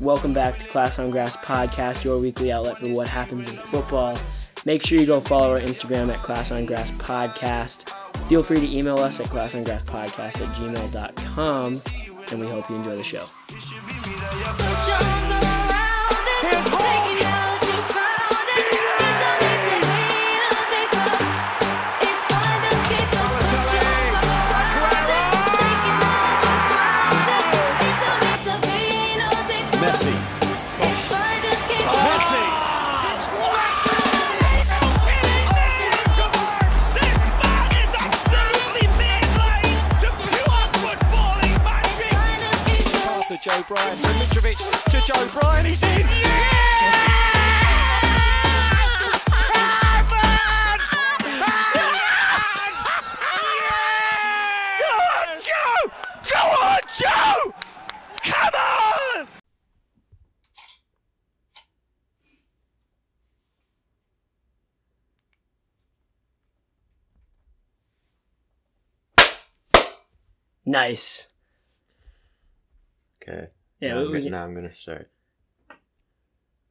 Welcome back to Class on Grass podcast, your weekly outlet for what happens in football. Make sure you go follow our Instagram at Class on Grass Podcast. Feel free to email us at classongrasspodcast at gmail.com, and we hope you enjoy the show. Pass to to Mitrovic to Joe Bryan. He's in. Joe! Go on, Joe! Come on! Nice. Okay. Yeah, now, I'm, we now I'm gonna start.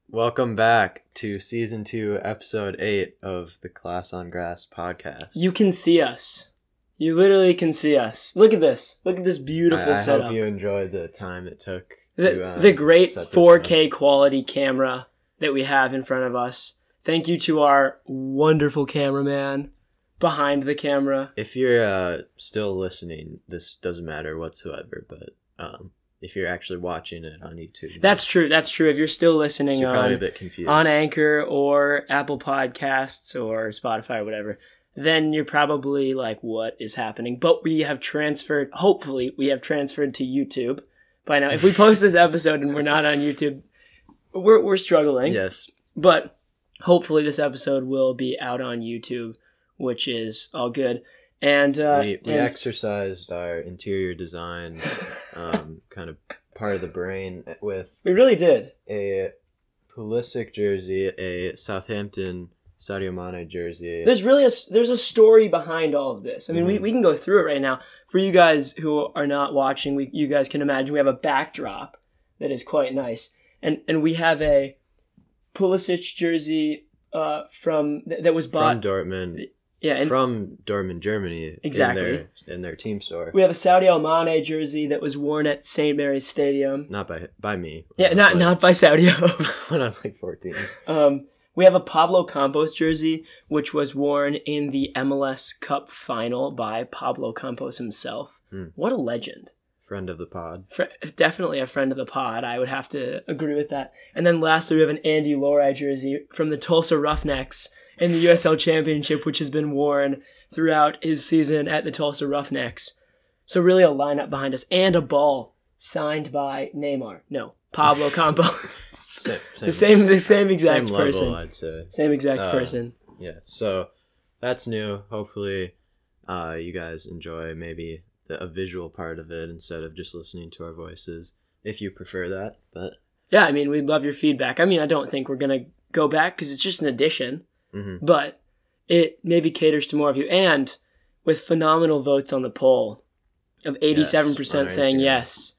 Welcome back to season two, episode eight of the Class on Grass podcast. You can see us. You literally can see us. Look at this. Look at this I, beautiful I setup. hope you enjoyed the time it took. the, to, um, the great 4K up. quality camera that we have in front of us. Thank you to our wonderful cameraman behind the camera. If you're uh, still listening, this doesn't matter whatsoever. But um, if you're actually watching it on YouTube, That's true. That's true. If you're still listening you're probably a on, bit confused. on Anchor or Apple Podcasts or Spotify or whatever, then you're probably like, what is happening? But we have transferred, hopefully, we have transferred to YouTube by now. If we post this episode and we're not on YouTube, we're, we're struggling. yes, But hopefully, this episode will be out on YouTube, which is all good. And, uh, we, we and- exercised our interior design, um, kind of part of the brain with we really did. a Pulisic jersey, a Southampton Sadio Mane jersey. There's really a there's a story behind all of this. I mean, we, Mhm. we can go through it right now. For you guys who are not watching, we you guys can imagine we have a backdrop that is quite nice, and and we have a Pulisic jersey uh, from that was bought from. Dortmund, yeah, and from Dortmund, Germany. Exactly. In their, in their team store. we have a Sadio Mane jersey that was worn at St Mary's Stadium. Not by by me. Yeah, not was not by like- when I was like 14. Um, we have a Pablo Campos jersey, which was worn in the MLS Cup final by Pablo Campos himself. Hmm. What a legend. Friend of the pod. Fr- definitely a friend of the pod. I would have to agree with that. And then lastly, we have an Andy Lorai jersey from the Tulsa Roughnecks in the USL Championship, which has been worn throughout his season at the Tulsa Roughnecks. So really a lineup behind us and a ball signed by Neymar. No, Pablo Campos. Same, the same, the same same exact level, person. I'd say. Same exact Uh, person. Yeah. So that's new. Hopefully, uh, you guys enjoy maybe the, a visual part of it instead of just listening to our voices, if you prefer that. But Yeah, I mean, we'd love your feedback. I mean, I don't think we're gonna go back because it's just an addition, mhm. but it maybe caters to more of you. And with phenomenal votes on the poll of eighty-seven Yes, percent on saying yes,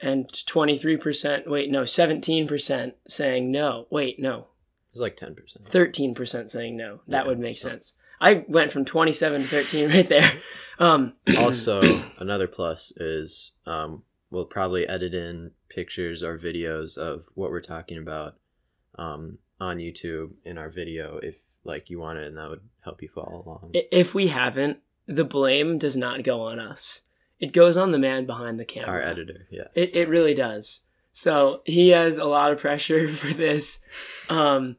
and twenty-three percent, wait, no, seventeen percent saying no. Wait, no, it's like ten percent. thirteen percent saying no. That Yeah, would make so- sense. I went from twenty-seven to thirteen right there. Um, also, another plus is um, we'll probably edit in pictures or videos of what we're talking about um, on YouTube in our video if like you want it, and that would help you follow along. if we haven't, the blame does not go on us. It goes on the man behind the camera. our editor, yes. It, it really does. So he has a lot of pressure for this. Um,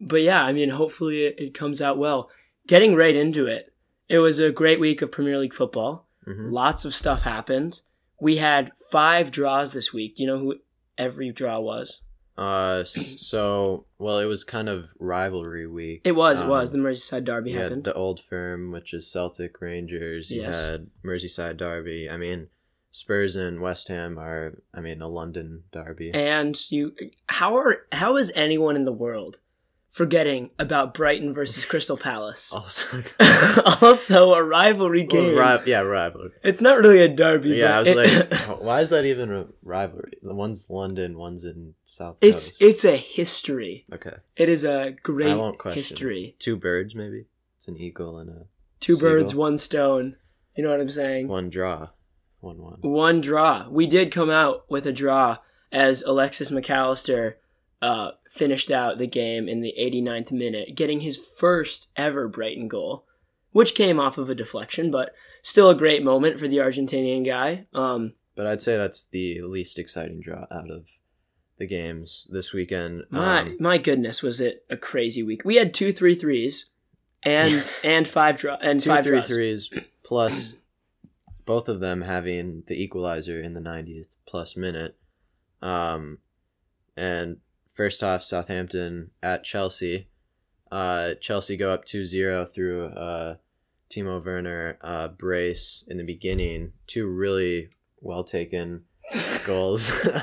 but yeah, I mean, hopefully it, it comes out well. Getting right into it, it was a great week of Premier League football. Mhm. Lots of stuff happened. We had five draws this week. Do you know who every draw was? Uh, so well, it was kind of rivalry week. It was, it Um, was. The Merseyside Derby You had happened. the old firm, which is Celtic Rangers. You Yes. had Merseyside Derby. I mean, Spurs and West Ham are, I mean, a London derby. and you, how are, how is anyone in the world forgetting about Brighton versus Crystal Palace. Also, also a rivalry game. Ri- yeah, rivalry. It's not really a derby. Yeah, I was it- like, why is that even a rivalry? The one's London, one's in South it's Coast. it's a history. okay. It is a great I won't question. history. Two birds, maybe. It's an eagle and a Two birds, one stone. You know what I'm saying? one draw, one one. One draw. We did come out with a draw as Alexis Mac Allister uh, finished out the game in the 89th minute, getting his first ever Brighton goal, which came off of a deflection, but still a great moment for the Argentinian guy. Um, But I'd say that's the least exciting draw out of the games this weekend. my Um, my goodness, was it a crazy week? We had two three threes and and five draw and two five three draws. threes plus both of them having the equalizer in the 90th plus minute. Um, and first off, Southampton at Chelsea. Uh, Chelsea go up 2-0 through uh, Timo Werner uh, brace in the beginning. Two really well taken goals.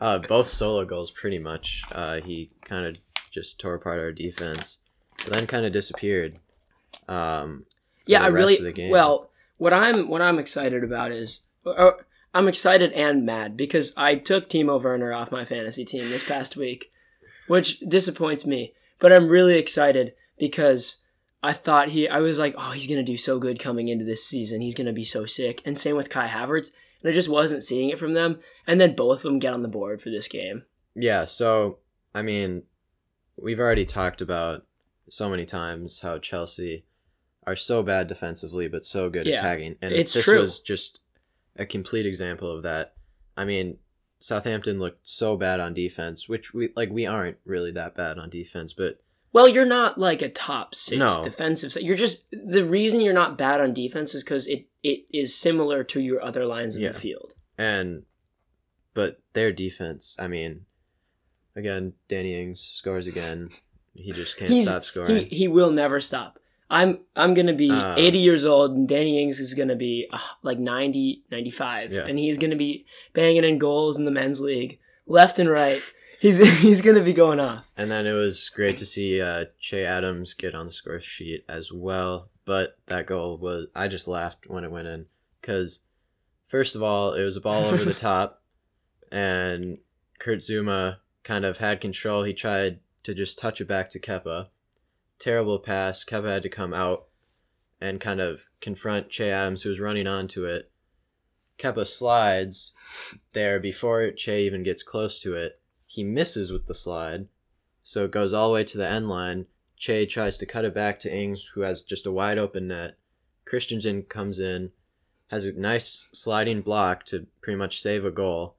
uh, both solo goals, pretty much. Uh, he kind of just tore apart our defense, but then kind of disappeared. Um, yeah, I really of the game. well. What I'm what I'm excited about is uh, I'm excited and mad because I took Timo Werner off my fantasy team this past week, which disappoints me. But I'm really excited because I thought he I was like, oh, he's gonna do so good coming into this season. He's gonna be so sick. And same with Kai Havertz. And I just wasn't seeing it from them. And then both of them get on the board for this game. Yeah, so I mean, we've already talked about so many times how Chelsea are so bad defensively but so good Yeah, attacking, and it's this true. was just a complete example of that. I mean, Southampton looked so bad on defense, which we like we aren't really that bad on defense, but Well, you're not like a top six No. defensive. se- You're just the reason you're not bad on defense is because it it is similar to your other lines in Yeah. the field. and but their defense, I mean, again, Danny Ings scores again. He just can't He's stop scoring. he he will never stop. I'm I'm gonna be Uh, 80 years old and Danny Ings is gonna be uh, like 90 95 Yeah. and he's gonna be banging in goals in the men's league left and right. He's he's gonna be going off. And then it was great to see uh, Che Adams get on the score sheet as well. But that goal was, I just laughed when it went in. Because, first of all, it was a ball over the top, and Kurt Zouma kind of had control. He tried to just touch it back to Kepa. Terrible pass. Kepa had to come out and kind of confront Che Adams, who was running onto it. Kepa slides there before Che even gets close to it. He misses with the slide, so it goes all the way to the end line. Che tries to cut it back to Ings, who has just a wide open net. Christensen comes in, has a nice sliding block to pretty much save a goal,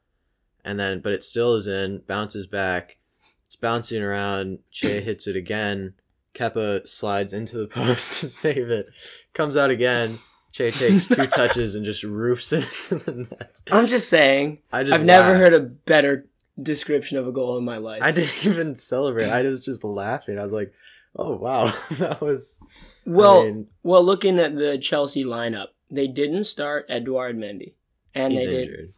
and then but it still is in, bounces back. It's bouncing around. Che hits it again. Kepa slides into the post to save it. Comes out again. Che takes two touches and just roofs it into the net. I'm just saying. I just I've never laughed. heard a better description of a goal in my life. I didn't even celebrate. I was just laughing. I was like, "Oh wow, that was." well, I mean, well, looking at the Chelsea lineup, they didn't start Edouard Mendy, and he's they did. injured.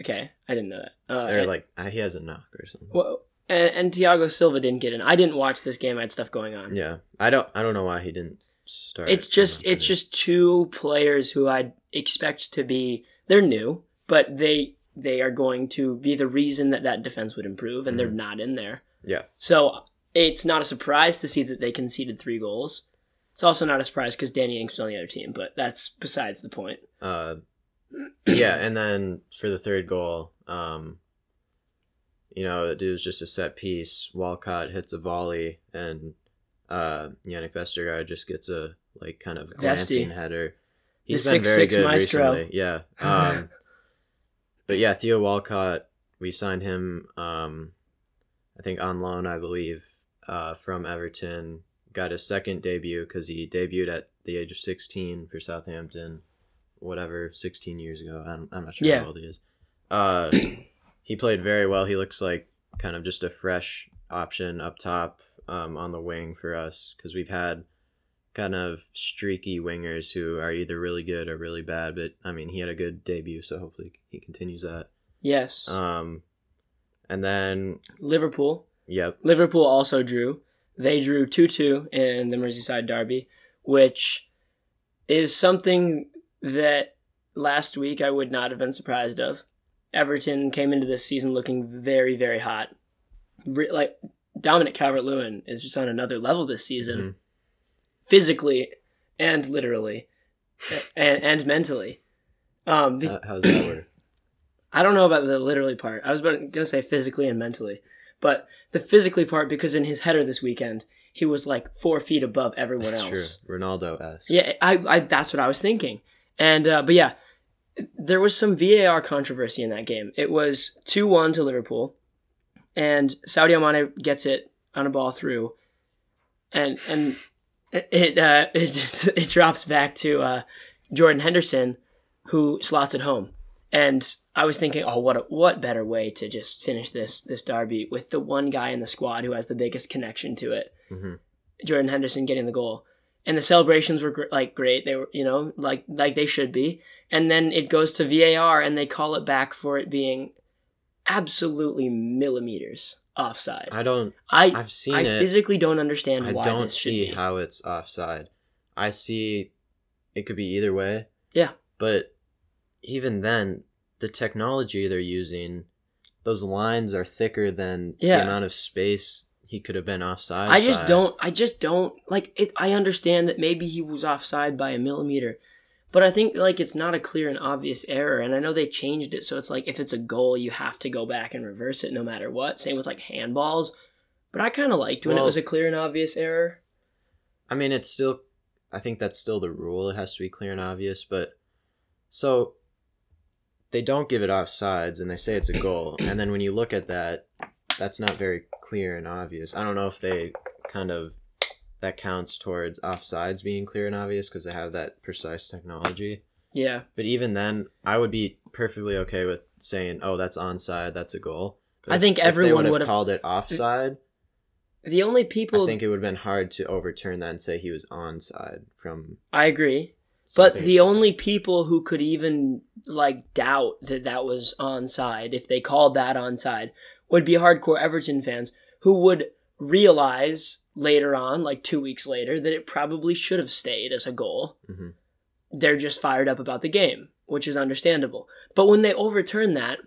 Okay, I didn't know that. Uh, and- like uh, he has a knock or something. Well, and, and Thiago Silva didn't get in. I didn't watch this game. I had stuff going on. Yeah, I don't. I don't know why he didn't start. It's just it's just two players who I'd expect to be. They're new, but they they are going to be the reason that that defense would improve, and they're Mhm. not in there. yeah. So it's not a surprise to see that they conceded three goals. It's also not a surprise because Danny was on the other team, but that's besides the point. Uh, yeah, and then for the third goal, um, you know, it was just a set piece. Walcott hits a volley, and uh, Jannik Vestergaard just gets a like kind of glancing header. He's The been very 6'6" good maestro. recently. Yeah. Um, but yeah, Theo Walcott, we signed him. Um, I think on loan, I believe, uh, from Everton. Got his second debut because he debuted at the age of 16 for Southampton, whatever, 16 years ago. I'm, I'm not sure Yeah. how old he is. Uh, he played very well. He looks like kind of just a fresh option up top um, on the wing for us because we've had kind of streaky wingers who are either really good or really bad. But I mean, he had a good debut, so hopefully he continues that. Yes, Um, and then, Liverpool. yep, Liverpool also drew. They drew 2 2 in the Merseyside Derby, which is something that last week I would not have been surprised of. Everton came into this season looking very, very hot. Re- like Dominic Calvert Lewin is just on another level this season, Mhm. physically and literally, and, and mentally. Um, be- How, how does that work? I don't know about the literally part. I was gonna say physically and mentally, but the physically part because in his header this weekend he was like four feet above everyone That's else. true. Ronaldo esque. Yeah, I, I that's what I was thinking. And uh, but yeah, there was some VAR controversy in that game. It was two one to Liverpool, and Sadio Mane gets it on a ball through, and and it uh, it just, it drops back to uh, Jordan Henderson, who slots it home. And I was thinking, oh, what a, what better way to just finish this this derby with the one guy in the squad who has the biggest connection to it, Mhm. Jordan Henderson getting the goal, and the celebrations were gr- like great. They were, you know, like like they should be. And then it goes to VAR, and they call it back for it being absolutely millimeters offside. I don't. I I've seen I it. physically don't understand I don't see how it's offside. I see it could be either way. Yeah. But even then, the technology they're using, those lines are thicker than Yeah. the amount of space he could have been offside. I just by. don't. I just don't like it. I understand that maybe he was offside by a millimeter, but I think like it's not a clear and obvious error. And I know they changed it, so it's like if it's a goal, you have to go back and reverse it no matter what. Same with like handballs. But I kind of liked when it was a clear and obvious error. I mean, it's still. I think that's still the rule. It has to be clear and obvious. But so they don't give it offsides, and they say it's a goal. and then when you look at that, that's not very clear and obvious. I don't know if they kind of that counts towards offsides being clear and obvious because they have that precise technology. Yeah, But even then, I would be perfectly okay with saying, "Oh, that's onside. That's a goal." But I think if, everyone would have called it offside. the only people I think it would have been hard to overturn that and say he was onside from. I agree. But the only people who could even like doubt that that was onside, if they called that onside, would be hardcore Everton fans who would realize later on, like two weeks later, that it probably should have stayed as a goal. Mhm. They're just fired up about the game, which is understandable. But when they overturn that,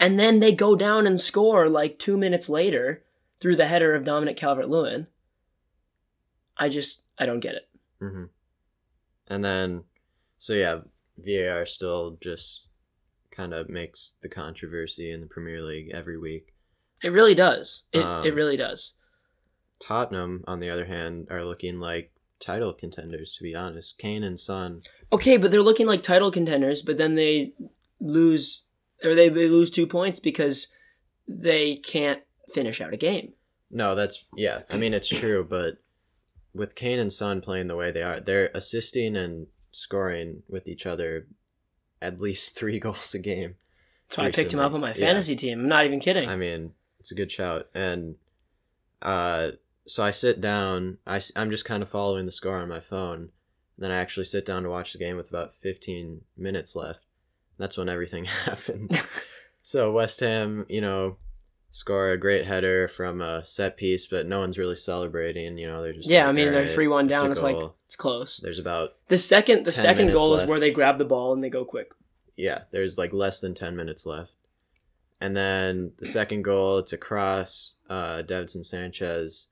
and then they go down and score like two minutes later through the header of Dominic Calvert Lewin, I just I don't get it. hmm And then, so yeah, VAR still just kind of makes the controversy in the Premier League every week. It really does. It Um, it really does. Tottenham, on the other hand, are looking like title contenders. To be honest, Kane and Son. Okay, but they're looking like title contenders, but then they lose or they, they lose two points because they can't finish out a game. No, that's yeah. I mean, it's true, but with Kane and Son playing the way they are, they're assisting and scoring with each other at least three goals a game. So I picked him up on my Yeah. fantasy team. I'm not even kidding. I mean, it's a good shout. And uh, so I sit down. I, am just kind of following the score on my phone. Then I actually sit down to watch the game with about 15 minutes left. That's when everything happened. so West Ham, you know, score a great header from a set piece, but no one's really celebrating. You know, they're just yeah, like, I mean they're "Alright, three one down. It's like goal." it's close. there's about The second the 10 second goal is where they grab the ball and they go quick. yeah, there's like less than 10 minutes left. And then the second goal, it's a cross. Uh, Davinson Sanchez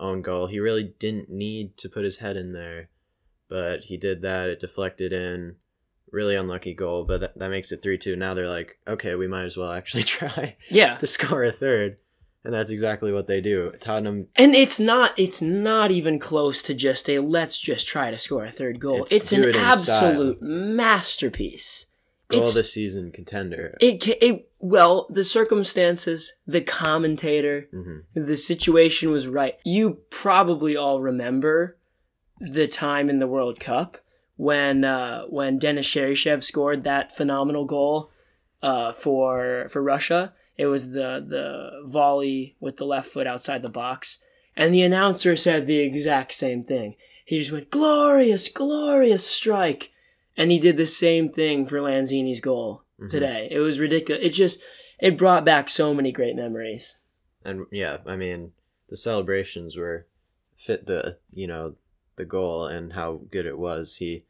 own goal. He really didn't need to put his head in there, but he did that. It deflected in. Really unlucky goal, but that, that makes it 3 2. Now they're like, okay, we might as well actually try Yeah. to score a third. And that's exactly what they do. Tottenham, And it's not it's not even close to just a let's just try to score a third goal. It's It's, an it absolute masterpiece. goal It's- of the season contender. It, it well, the circumstances, the commentator, hmm the situation was right. You probably all remember the time in the World Cup when uh, when Denis Cheryshev scored that phenomenal goal uh, for for Russia. It was the the volley with the left foot outside the box, and the announcer said the exact same thing. He just went glorious, glorious strike, and he did the same thing for Lanzini's goal Mhm. today. It was ridiculous. It just it brought back so many great memories. And yeah, I mean, the celebrations were fit the you know the goal and how good it was. He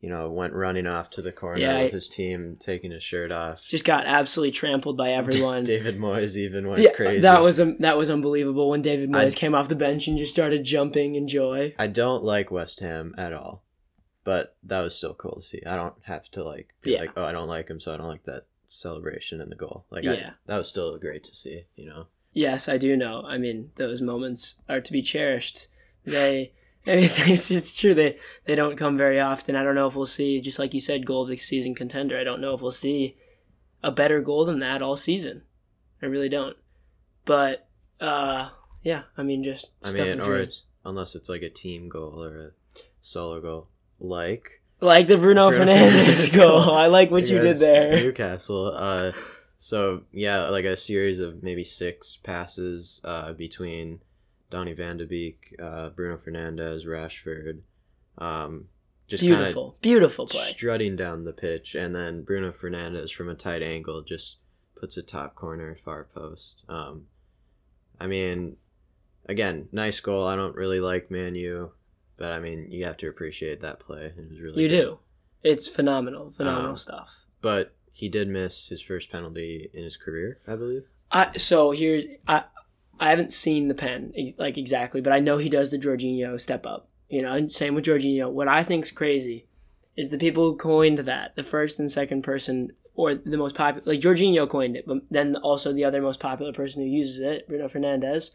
you know went running off to the corner Yeah, with I- his team, taking his shirt off. Just got absolutely trampled by everyone. David Moyes even went yeah, crazy. that was um, that was unbelievable when David I- Moyes came off the bench and just started jumping in joy. I don't like West Ham at all, but that was still cool to see. I don't have to like be Yeah. like, oh, I don't like him, so I don't like that celebration and the goal. Like, Yeah. I, that was still great to see. You know, Yes, I do know. I mean, those moments are to be cherished. They, I mean, it's, it's true. They they don't come very often. I don't know if we'll see, just like you said, goal of the season contender. I don't know if we'll see a better goal than that all season. I really don't. But uh, yeah, I mean, just I stuff mean, or it's unless it's like a team goal or a solo goal, like like the Bruno, Bruno Fernandes goal. goal I like what you did there. Newcastle. Uh, so yeah, like a series of maybe six passes uh, between Donny Van de Beek, uh, Bruno Fernandes, Rashford. Um, just kind of Beautiful, beautiful play. strutting down the pitch, and then Bruno Fernandes from a tight angle just puts a top corner far post. Um, I mean, again, nice goal. I don't really like Man U, but I mean, you have to appreciate that play. It was really You good. do. It's phenomenal, phenomenal Um, stuff. but he did miss his first penalty in his career, I believe. I so here's I I haven't seen the pen like exactly, but I know he does the Jorginho step up. You know, and same with Jorginho. What I think's crazy is the people who coined that, the first and second person, or the most popular, like Jorginho coined it, but then also the other most popular person who uses it, Bruno Fernandes.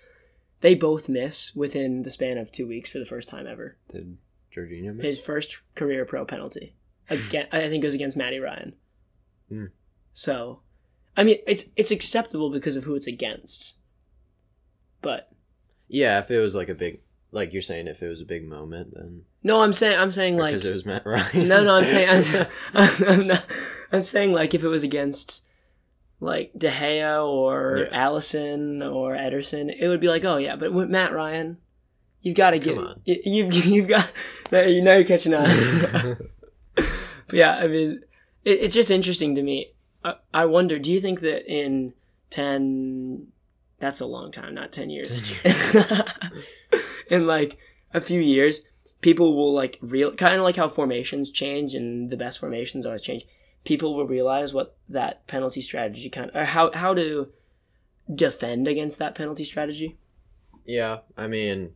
They both miss within the span of two weeks for the first time ever. Did Jorginho miss? His first career pro penalty. Again, I think it was against Matty Ryan. Hmm. So, I mean, it's it's acceptable because of who it's against. But yeah, if it was like a big, like you're saying, if it was a big moment, then no, I'm saying I'm saying like because it was Matt Ryan. no, no, I'm saying I'm, I'm not. I'm saying like if it was against like De Gea or Yeah. Alisson or Ederson, it would be like, oh yeah, but with Matt Ryan, you've got to on. you, you've you've got now you know you're catching on. but yeah, I mean, it, it's just interesting to me. I, I wonder, do you think that in ten, that's a long time, not ten years, in like a few years, people will like real kind of like how formations change and the best formations always change. People will realize what that penalty strategy kind of, or how how to defend against that penalty strategy. Yeah, I mean,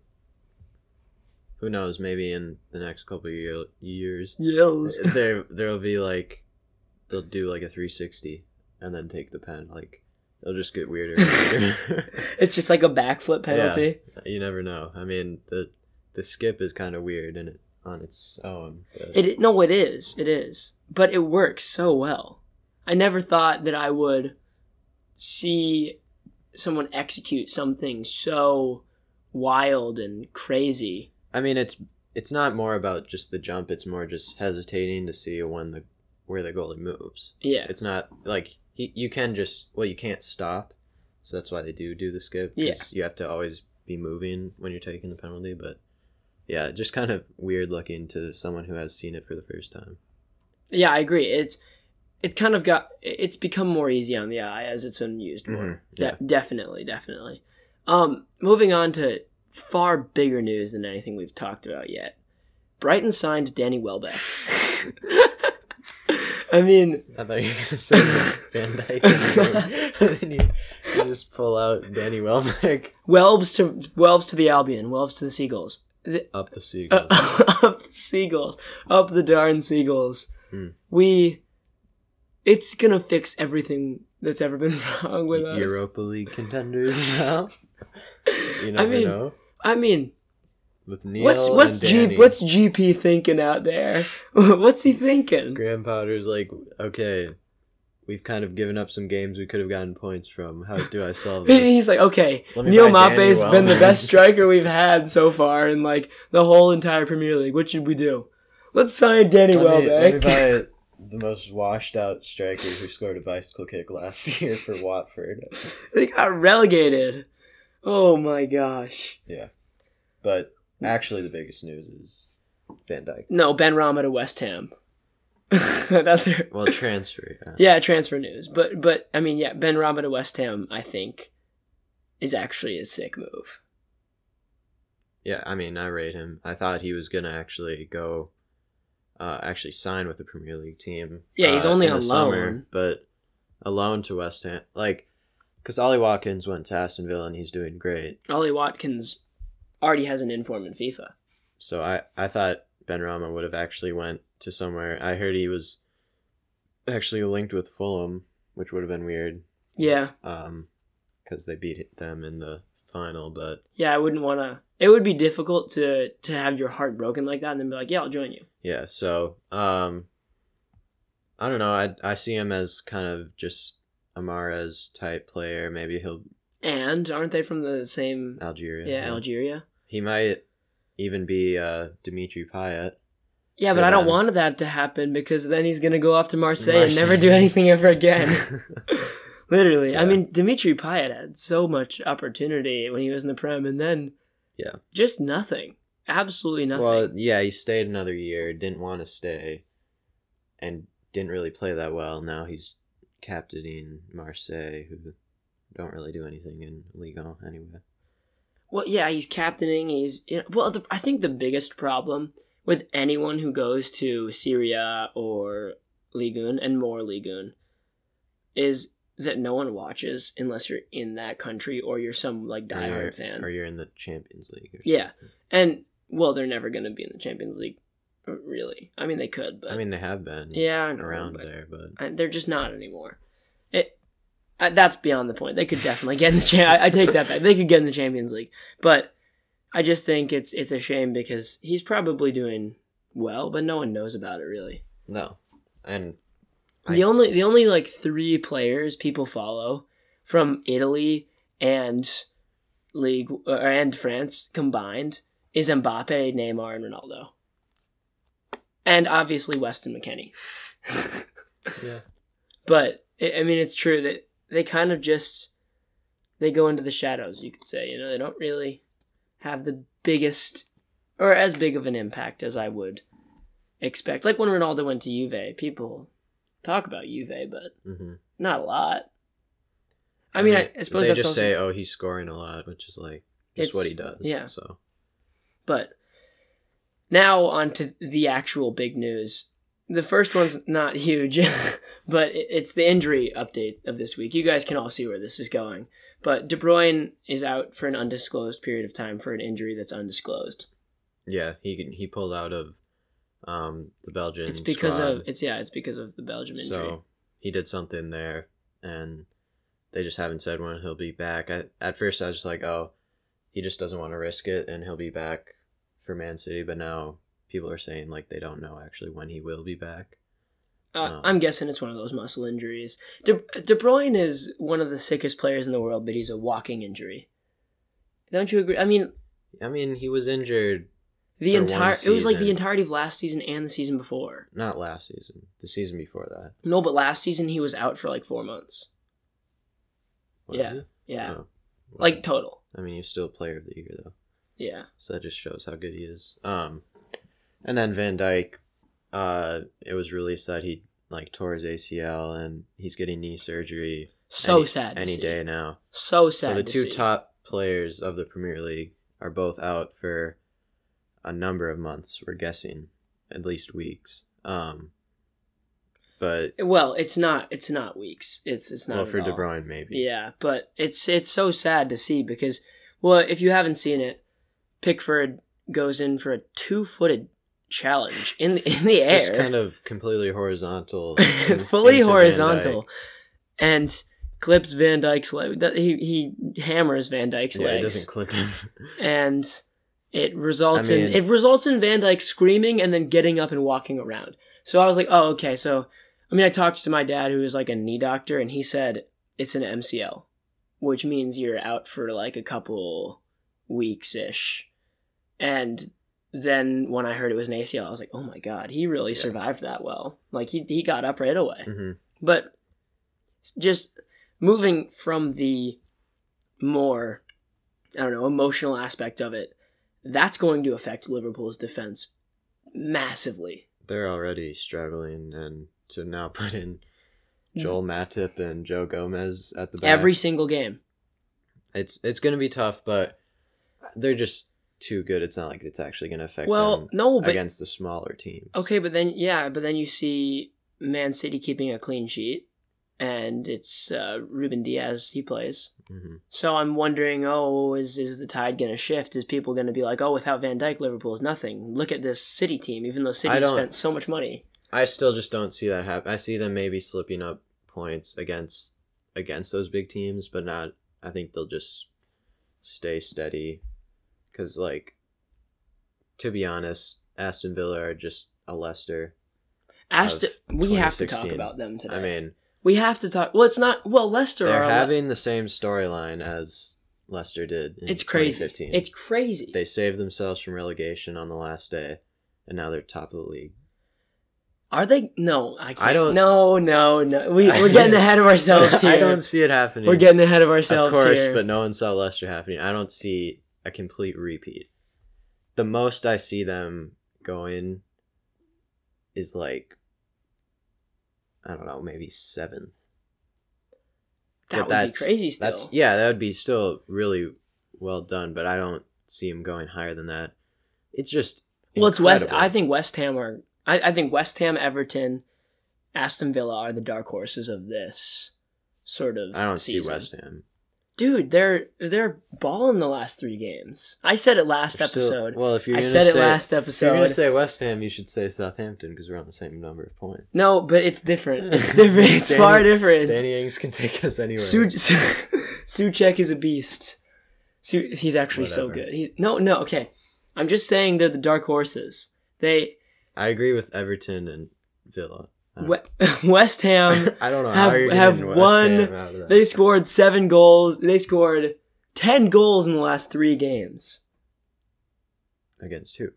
who knows? Maybe in the next couple of year, years, Yes. there there'll be like they'll do like a 360 and then take the pen. Like they'll just get weirder. And weirder. It's just like a backflip penalty. you never know. I mean, the the skip is kind of weird in it on its own. But It no, it is. It is. But it works so well. I never thought that I would see someone execute something so wild and crazy. I mean, it's it's not more about just the jump. It's more just hesitating to see when the where the goalie moves. Yeah. It's not like he, you can just well, you can't stop, so that's why they do do the skip. Yeah. you have to always be moving when you're taking the penalty. But yeah, just kind of weird looking to someone who has seen it for the first time. Yeah, I agree. It's it's kind of got it's become more easy on the eye as it's been used more. Mhm, De- yeah. definitely, definitely. Um, moving on to far bigger news than anything we've talked about yet. Brighton signed Danny Welbeck. I mean, I thought you were gonna say Van Dijk, and then you, you just pull out Danny Welbeck Welbs to Welbs to the Albion, Welbs to the Seagulls. The- up the seagulls. up the Seagulls, up the darn Seagulls. Hmm. We, it's gonna fix everything that's ever been wrong with us. Europa League contenders now. You I never mean, know. I mean, With Neil what's what's G what's GP thinking out there? what's he thinking? Graham Potter's like, okay, we've kind of given up some games we could have gotten points from. How do I solve this? He's like, okay, Neal Maupay's been the best striker we've had so far in like the whole entire Premier League. What should we do? Let's sign Danny Let let Welbeck. buy the most washed out striker who scored a bicycle kick last year for Watford. they got relegated. Oh my gosh. Yeah, but actually, the biggest news is Van Dijk. No, Benrahma to West Ham. Another, Well, transfer. Yeah. yeah, transfer news. But but I mean, yeah, Benrahma to West Ham. I think is actually a sick move. Yeah, I mean, I rate him. I thought he was gonna actually go, uh, actually sign with the Premier League team. Yeah, he's uh, only in the on summer, but alone to West Ham, like, because Ollie Watkins went to Aston Villa and he's doing great. Ollie Watkins already has an inform in FIFA. So I, I thought Benrahma would have actually went to somewhere. I heard he was actually linked with Fulham, which would have been weird, Yeah, um, because they beat them in the final. But yeah, I wouldn't want to. It would be difficult to to have your heart broken like that and then be like, yeah, I'll join you. yeah, so um, I don't know. I I see him as kind of just a Mahrez type player. Maybe he'll And aren't they from the same? Algeria. Yeah, Algeria. He might even be uh, Dimitri Payet. Yeah, but I don't them. want that to happen because then he's gonna go off to Marseille, and never do anything ever again. Literally, I mean, Dimitri Payet had so much opportunity when he was in the Prem, and then Yeah. just nothing, absolutely nothing. Well, yeah, he stayed another year, didn't want to stay, and didn't really play that well. Now he's captaining Marseille, who don't really do anything in Ligue 1 anyway. Well, yeah, he's captaining. He's you know, well. The, I think the biggest problem with anyone who goes to Serie A or Ligue 1 and more Ligue 1 is that no one watches unless you're in that country or you're some like diehard fan. Or you're in the Champions League. Or Yeah. And well, they're never going to be in the Champions League, really. I mean, they could, but I mean, they have been yeah, know, around but there, but they're just not anymore. I, that's beyond the point. They could definitely get in the. Cha- I, I take that back. They could get in the Champions League, but I just think it's it's a shame because he's probably doing well, but no one knows about it really. no. And I- the only the only like three players people follow from Italy and league uh, and France combined is Mbappe, Neymar, and Ronaldo, and obviously Weston McKennie. yeah, But I mean, it's true that they kind of just they go into the shadows. You could say, you know, they don't really have the biggest or as big of an impact as I would expect. Like when Ronaldo went to Juve, people talk about Juve, but hmm not a lot. I mean, I, I suppose they just also, say, "Oh, he's scoring a lot," which is like just what he does. yeah. So But now on to the actual big news. The first one's not huge, but it's the injury update of this week. You guys can all see where this is going. But De Bruyne is out for an undisclosed period of time for an injury that's undisclosed. yeah, he can- he pulled out of um the Belgian. It's because squad. of it's yeah, it's because of the Belgium injury. So he did something there, and they just haven't said when he'll be back. I, at first, I was just like, oh, he just doesn't want to risk it, and he'll be back for Man City. But now people are saying like they don't know actually when he will be back. Uh, No. I'm guessing it's one of those muscle injuries. De, De Bruyne is one of the sickest players in the world, but he's a walking injury. Don't you agree? I mean, I mean, he was injured the entire it was like the entirety of last season and the season before. not last season, the season before that. No, but last season he was out for like four months. Was Yeah. Yeah, Oh. like total. I mean, he's still player of the year though. Yeah, So that just shows how good he is. Um, and then Van Dijk, uh, it was released that he like tore his ACL and he's getting knee surgery so any, sad. Any see. day now. So sad. So the to two see. top players of the Premier League are both out for a number of months. We're guessing at least weeks. Um, but Well, it's not. It's not weeks. It's it's not. well, for De. Bruyne maybe. Yeah, but it's it's so sad to see because, well, if you haven't seen it, Pickford goes in for a two-footed challenge in the, in the air, Just kind of completely horizontal. fully horizontal, and clips Van Dijk's leg. that- He he hammers Van Dijk's Yeah, it legs, doesn't clip him. and it results I in it results in Van Dijk screaming and then getting up and walking around. So I was like, oh okay. So I mean, I talked to my dad who is like a knee doctor, and he said it's an MCL, which means you're out for like a couple weeks ish. And then when I heard it was an ACL, I was like, oh my god, he really Yeah. survived that well. Like he he got up right away. hmm But just moving from the more, I don't know, emotional aspect of it, that's going to affect Liverpool's defense massively. They're already struggling, and to now put in Joel Matip and Joe Gomez at the back. Every single game. it's it's gonna be tough, but they're just too good. It's not like it's actually going to affect Well, them no, but against the smaller team. okay, but then yeah, but then you see Man City keeping a clean sheet, and it's uh, Ruben Dias he plays. hmm So I'm wondering, oh, is is the tide going to shift? Is people going to be like, oh, without Van Dijk, Liverpool is nothing. Look at this City team, even though City spent so much money. I still just don't see that happen. I see them maybe slipping up points against against those big teams, but not. I think they'll just stay steady, because like, to be honest, Aston Villa are just a Leicester. Aston, we have to talk about them today. I mean, we have to talk. Well, it's not. Well, Leicester they're are. having the same storyline as Leicester did. In it's crazy. 2015. It's crazy. they saved themselves from relegation on the last day, and now they're top of the league. Are they? No, I can't. I don't- No, no, no. We we're getting ahead of ourselves here. I don't see it happening. We're getting ahead of ourselves. of course, here. but no one saw Leicester happening. I don't see a complete repeat. The most I see them going is like I don't know, maybe seventh. that but would be crazy. Still, That's yeah, that would be still really well done, but I don't see him going higher than that. It's just well, it's West. I think West Ham are. I, I think West Ham, Everton, Aston Villa are the dark horses of this sort of. I don't season. see West Ham. Dude, they're they're balling the last three games. I said it last still- episode. well, if you're I said it say, last if you're gonna say West Ham, you should say Southampton because we're on the same number of points. no, but it's different. It's different. It's Danny- far different. Danny Ings can take us anywhere. Su- Soucek is a beast. Su- he's actually so good. He's no, no. Okay, I'm just saying they're the dark horses. They I agree with Everton and Villa. I don't, we- West Ham. I don't know have- have won- Ham out of that. They scored seven goals. They scored ten goals in the last three games. against who?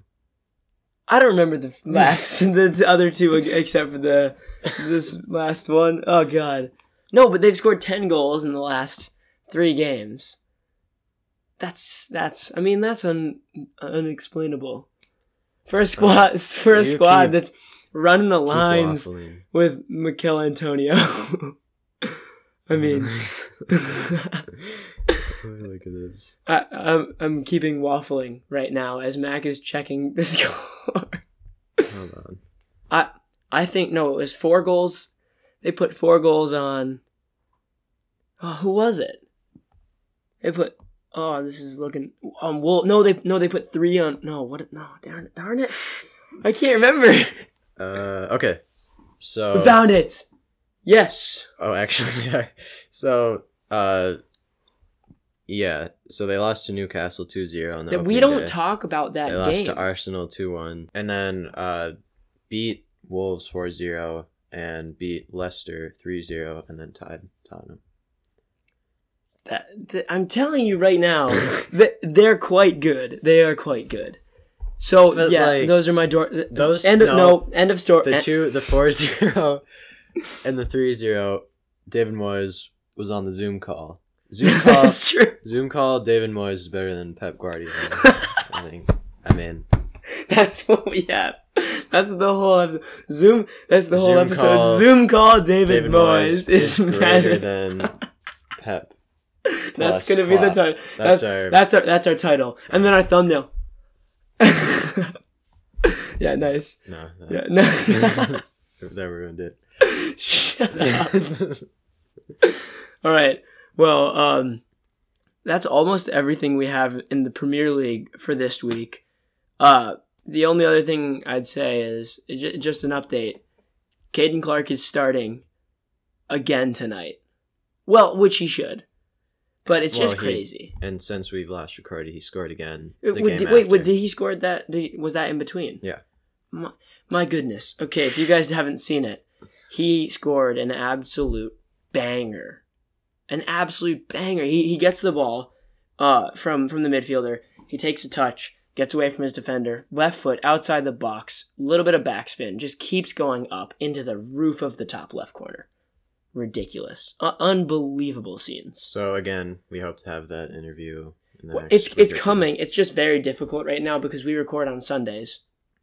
I don't remember the last, the other two except for the this last one. Oh god, no! But they've scored ten goals in the last three games. That's that's. I mean, that's un, unexplainable for a uh, squad for a squad keep- that's running the Keep lines waffling. with Michail Antonio. I mean, Look at this. I, I'm I'm keeping waffling right now as Mac is checking the score. Hold on. I I think no, it was four goals. They put four goals on. Oh, who was it? They put. Oh, this is looking. Um, well, no, they no, they put three on. No, what? No, darn it, darn it. I can't remember. Uh, okay. So We found it. Yes. Oh, actually, yeah. So, uh, yeah. So they lost to Newcastle 2-0 on That we don't day. talk about that They lost to Arsenal 2-1, and then uh, beat Wolves 4-0 and beat Leicester 3-0, and then tied Tottenham. That, th- I'm telling you right now, that they're quite good. They are quite good. So But, yeah, like, those are my door. those- end of no, no. end of story. The en- two, the 4-0 and the 3-0, David Moyes was on the Zoom call. Zoom call. That's true. Zoom call. David Moyes is better than Pep Guardiola. I think. I mean, That's what we have. That's the whole episode. Zoom. That's the whole episode. call. Zoom call. David, David Moyes, Moyes is better than Pep. That's gonna be the title. That's That's, our- that's our that's our title, and then our thumbnail. yeah, nice. No, no. Yeah, no. that ruined it. Shut up. All right. Well, um, that's almost everything we have in the Premier League for this week. Uh, the only other thing I'd say is j- just an update. Caden Clark is starting again tonight. Well, which he should, but it's just Well, he- crazy. and since we've last recorded, he scored again. Uh, The wait, game did, wait, after. wait, did he score that? Did, was that in between? Yeah. My, my goodness. Okay, if you guys haven't seen it, he scored an absolute banger. An absolute banger. He, he gets the ball uh, from, from the midfielder. He takes a touch, gets away from his defender, left foot outside the box, little bit of backspin, just keeps going up into the roof of the top left corner. Ridiculous. Uh, unbelievable scenes. So again, we hope to have that interview. In the Well, next it's it's coming. It's just very difficult right now because we record on Sundays,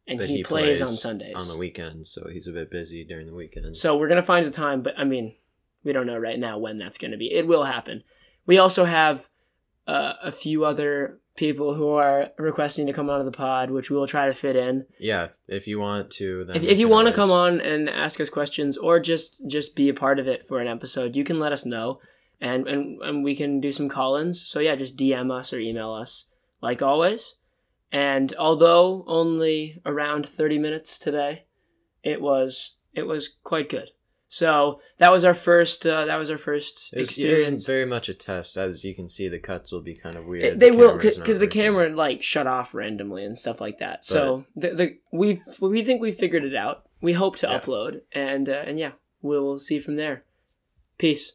and But he, plays, on Sundays. on the weekends, so he's a bit busy during the weekends. So we're gonna find a time, but I mean, we don't know right now when that's gonna be. It will happen. We also have uh, a few other people who are requesting to come onto the pod, which we will try to fit in. Yeah, if you want to, then If, if you want to come on and ask us questions or just just be a part of it for an episode, you can let us know, and and, and we can do some call-ins. So yeah, just DM us or email us like always. And although only around thirty minutes today, it was it was quite good. So that was our first uh, that was our first It's, experience. it's very much a test. As you can see, the cuts will be kind of weird. It- they The will because the camera like shut off randomly and stuff like that. so the, the we we think we figured it out. We hope to Yeah. upload and uh, and yeah, we'll see from there. Peace.